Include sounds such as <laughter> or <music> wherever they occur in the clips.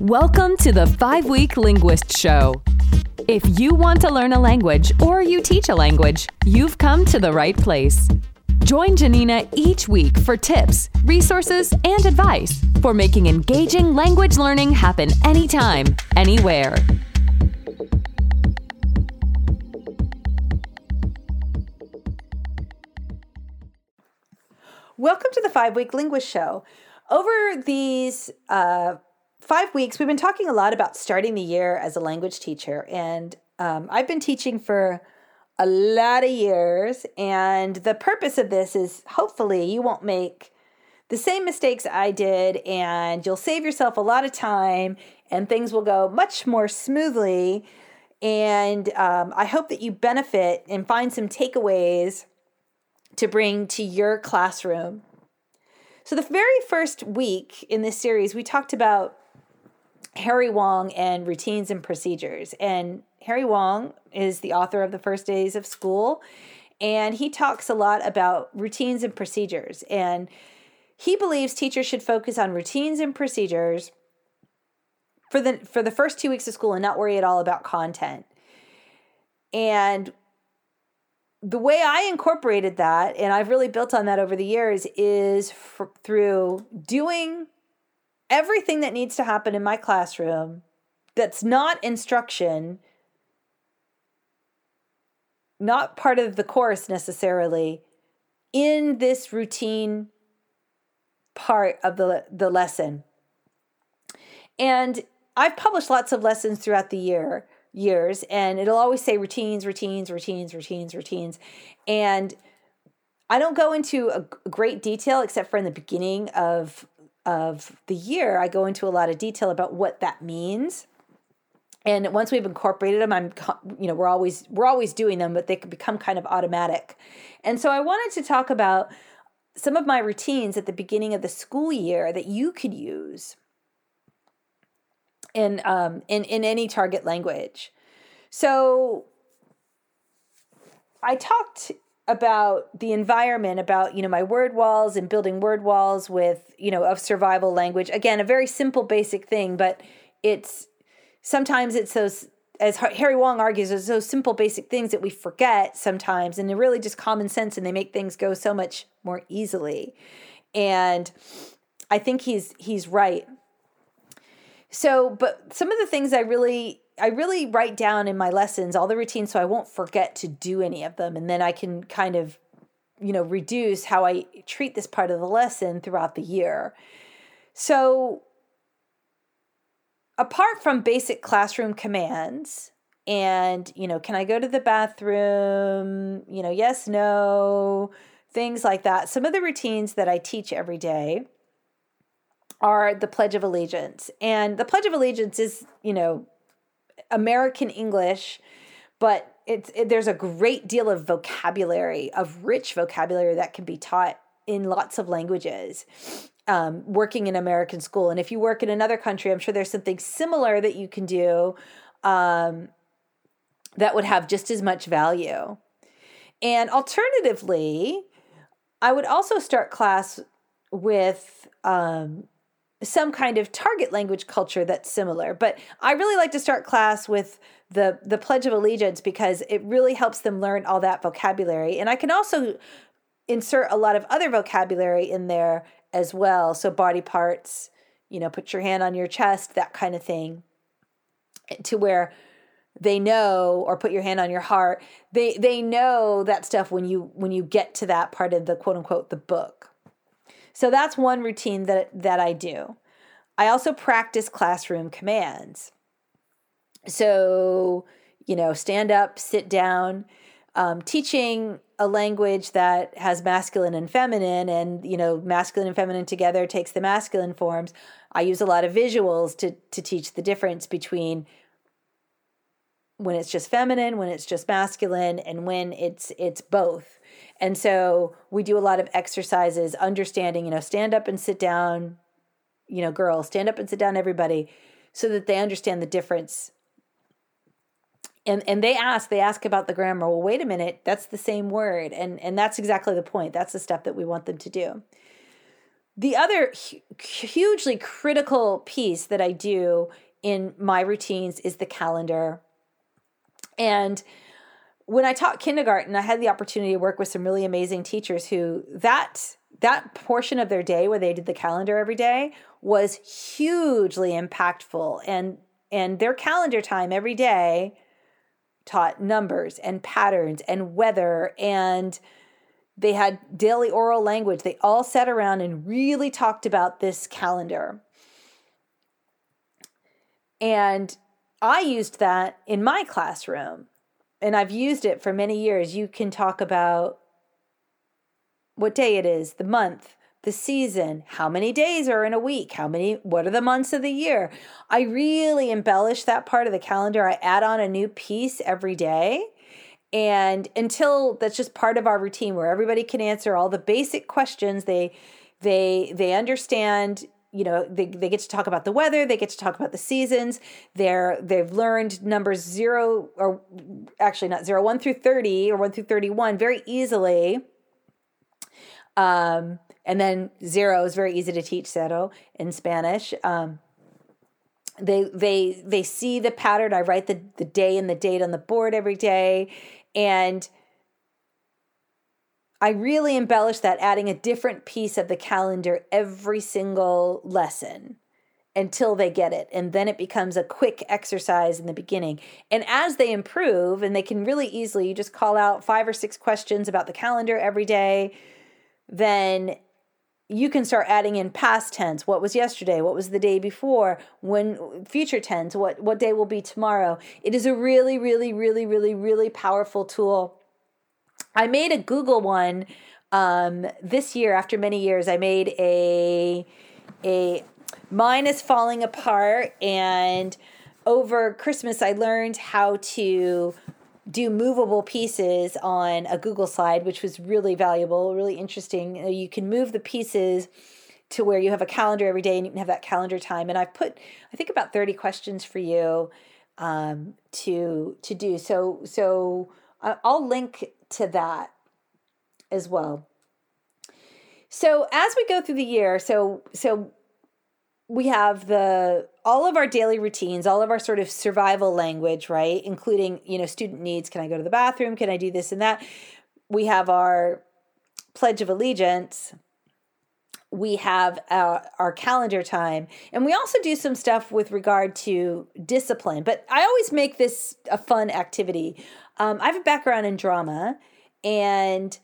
Welcome to the Five Week Linguist Show. If you want to learn a language or you teach a language, you've come to the right place. Join Janina each week for tips, resources, and advice for making engaging language learning happen anytime, anywhere. Welcome to the Five Week Linguist Show. Over these uh, five weeks, we've been talking a lot about starting the year as a language teacher. And um, I've been teaching for a lot of years. And the purpose of this is hopefully you won't make the same mistakes I did, and you'll save yourself a lot of time, and things will go much more smoothly. And um, I hope that you benefit and find some takeaways to bring to your classroom. So, the very first week in this series, we talked about Harry Wong and routines and procedures. And Harry Wong is the author of The First Days of School, and he talks a lot about routines and procedures. And he believes teachers should focus on routines and procedures for the for the first 2 weeks of school and not worry at all about content. And the way I incorporated that, and I've really built on that over the years, is through doing everything that needs to happen in my classroom that's not instruction, not part of the course necessarily, in this routine part of the, the lesson. And I've published lots of lessons throughout the year years and it'll always say routines routines routines routines routines and i don't go into a great detail except for in the beginning of of the year i go into a lot of detail about what that means and once we've incorporated them i'm you know we're always we're always doing them but they can become kind of automatic and so i wanted to talk about some of my routines at the beginning of the school year that you could use in um, in in any target language. So I talked about the environment about you know my word walls and building word walls with you know of survival language. Again a very simple basic thing but it's sometimes it's those as harry wong argues it's those simple basic things that we forget sometimes and they're really just common sense and they make things go so much more easily. And i think he's he's right. So, but some of the things I really I really write down in my lessons all the routines so I won't forget to do any of them and then I can kind of you know reduce how I treat this part of the lesson throughout the year. So, apart from basic classroom commands and you know can i go to the bathroom you know yes no things like that some of the routines that i teach every day are the Pledge of Allegiance. And the Pledge of Allegiance is, you know, American English, but it's it, there's a great deal of vocabulary, of rich vocabulary that can be taught in lots of languages. Um, working in American school, and if you work in another country, I'm sure there's something similar that you can do um, that would have just as much value. And alternatively, I would also start class with um, some kind of target language culture that's similar. But I really like to start class with the the Pledge of Allegiance because it really helps them learn all that vocabulary. And I can also insert a lot of other vocabulary in there as well. So body parts, you know, put your hand on your chest, that kind of thing. To where they know or put your hand on your heart. They they know that stuff when you when you get to that part of the quote unquote the book. So that's one routine that that I do. I also practice classroom commands. So, you know, stand up, sit down, um, teaching a language that has masculine and feminine, and you know, masculine and feminine together takes the masculine forms. I use a lot of visuals to to teach the difference between when it's just feminine, when it's just masculine, and when it's it's both. And so we do a lot of exercises, understanding, you know, stand up and sit down, you know, girls, stand up and sit down, everybody, so that they understand the difference. And and they ask, they ask about the grammar. Well, wait a minute, that's the same word. And and that's exactly the point. That's the stuff that we want them to do. the other hugely critical piece that I do in my routines is the calendar. And when I taught kindergarten, I had the opportunity to work with some really amazing teachers who that that portion of their day where they did the calendar every day was hugely impactful and and their calendar time every day taught numbers and patterns and weather and they had daily oral language. They all sat around and really talked about this calendar. And I used that in my classroom and I've used it for many years. You can talk about what day it is, the month, the season, how many days are in a week, how many, what are the months of the year. I really embellish that part of the calendar. I add on a new piece every day. And until that's just part of our routine where everybody can answer all the basic questions, they they they understand you know they, they get to talk about the weather they get to talk about the seasons. They're they've learned numbers zero or actually not zero one through 30 or one through 31 very easily. Um, and then zero is very easy to teach zero in spanish. Um, they they they see the pattern. I write the, the day and the date on the board every day. And I really embellish that, adding a different piece of the calendar every single lesson until they get it. And then it becomes a quick exercise in the beginning. And as they improve, and they can really easily, you just call out five or six questions about the calendar every day, then you can start adding in past tense. What was yesterday? What was the day before? When future tense? What what day will be tomorrow? It is a really really really really really powerful tool I made a Google one um, this year. After many years, I made a a mine is falling apart, and over Christmas, I learned how to do movable pieces on a Google slide, which was really valuable, really interesting. You can move the pieces to where you have a calendar every day and you can have that calendar time. And I've put, I think, about 30 questions for you um, to to do. So so uh, I'll link to that as well. So as we go through the year, so so we have the all of our daily routines, all of our sort of survival language, right? Including, you know, student needs, can I go to the bathroom? Can I do this and that? We have our pledge of allegiance. We have our, our calendar time. And we also do some stuff with regard to discipline. But I always make this a fun activity. Um, I have a background in drama, and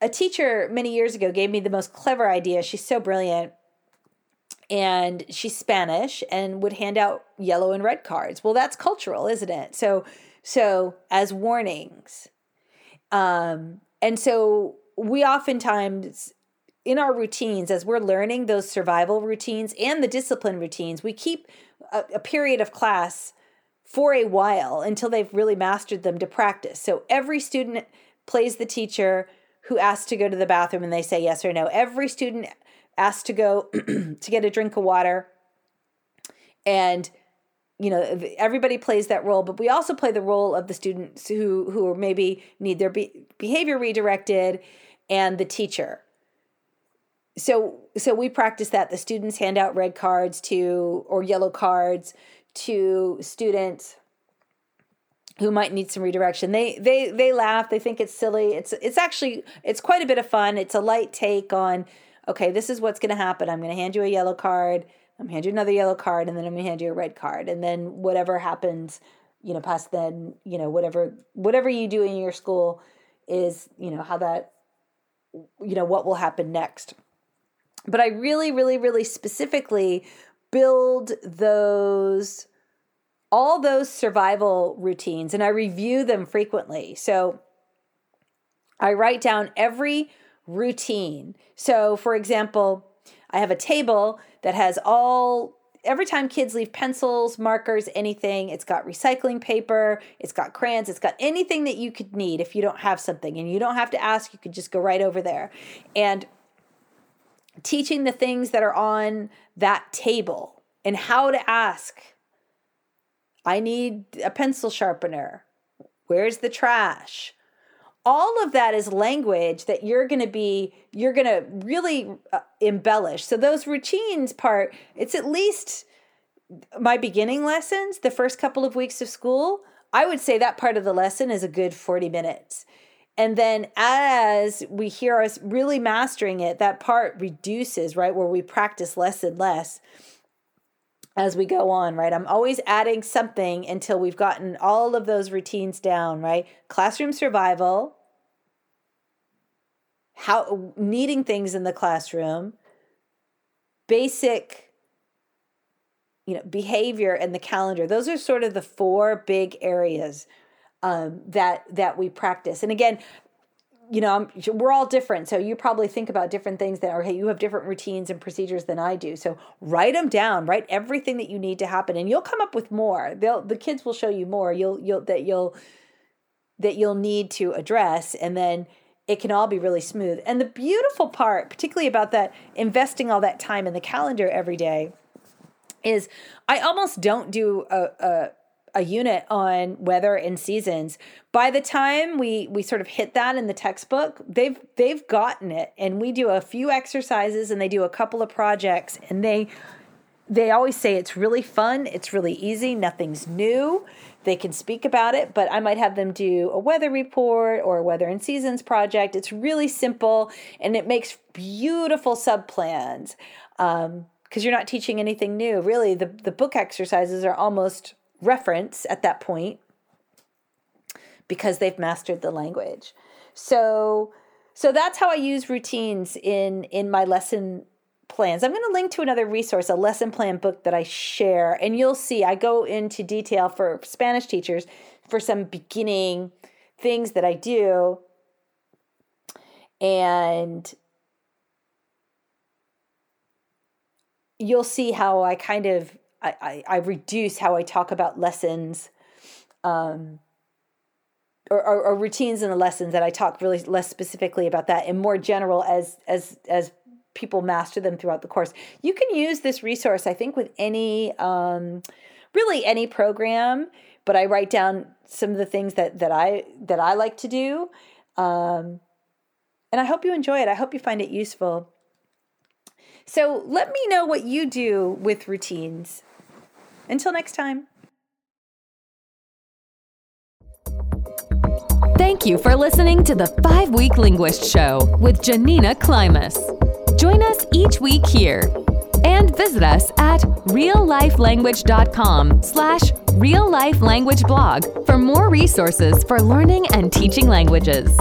a teacher many years ago gave me the most clever idea. She's so brilliant. And she's Spanish and would hand out yellow and red cards. Well, that's cultural, isn't it? So, so as warnings. Um, and so we oftentimes in our routines as we're learning those survival routines and the discipline routines we keep a, a, period of class for a while until they've really mastered them to practice. So every student plays the teacher who asks to go to the bathroom and they say yes or no. Every student asks to go <clears throat> to get a drink of water. And you know everybody plays that role but we also play the role of the students who who maybe need their be- behavior redirected and the teacher so so we practice that the students hand out red cards to or yellow cards to students who might need some redirection. They they they laugh. They think it's silly. It's it's actually it's quite a bit of fun. It's a light take on okay, this is what's going to happen. I'm going to hand you a yellow card. I'm going to hand you another yellow card and then I'm going to hand you a red card. And then whatever happens, you know, past then, you know, whatever whatever you do in your school is, you know, how that you know, what will happen next. But I really really really specifically build those all those survival routines and I review them frequently. So I write down every routine. So, for example, I have a table that has all every time kids leave pencils, markers, anything, it's got recycling paper, it's got crayons, it's got anything that you could need if you don't have something. And you don't have to ask, you could just go right over there. And teaching the things that are on that table and how to ask I need a pencil sharpener. Where's the trash? all of that is language that you're going to be you're going to really uh, embellish so those routines part it's at least my beginning lessons the first couple of weeks of school i would say that part of the lesson is a good 40 minutes and then as we hear us really mastering it that part reduces right where we practice less and less as we go on, right? I'm always adding something until we've gotten all of those routines down, right? Classroom survival, how needing things in the classroom, basic you know, behavior and the calendar. Those are sort of the four big areas um, that that we practice. And again, you know, I'm, we're all different. So you probably think about different things that are, hey, you have different routines and procedures than I do. So write them down, write everything that you need to happen and you'll come up with more. They'll, the kids will show you more you'll, you'll, that you'll, that you'll need to address. And then it can all be really smooth. And the beautiful part, particularly about that investing all that time in the calendar every day is I almost don't do a, a a unit on weather and seasons. By the time we we sort of hit that in the textbook, they've they've gotten it and we do a few exercises and they do a couple of projects and they they always say it's really fun, it's really easy, nothing's new. They can speak about it, but I might have them do a weather report or a weather and seasons project. It's really simple and it makes beautiful sub plans. Um, because you're not teaching anything new. Really, the, the book exercises are almost reference at that point because they've mastered the language. So so that's how I use routines in in my lesson plans. I'm going to link to another resource, a lesson plan book that I share, and you'll see I go into detail for Spanish teachers for some beginning things that I do. And you'll see how I kind of I, I, reduce how I talk about lessons um, or, or, or, routines in the lessons that I talk really less specifically about that and more general as as as people master them throughout the course. You can use this resource, I think, with any um, really any program. But I write down some of the things that that I that I like to do, um, and I hope you enjoy it. I hope you find it useful. So let me know what you do with routines. Until next time. Thank you for listening to the Five Week Linguist Show with Janina Klimas. Join us each week here and visit us at reallifelanguage.com slash real life language blog for more resources for learning and teaching languages.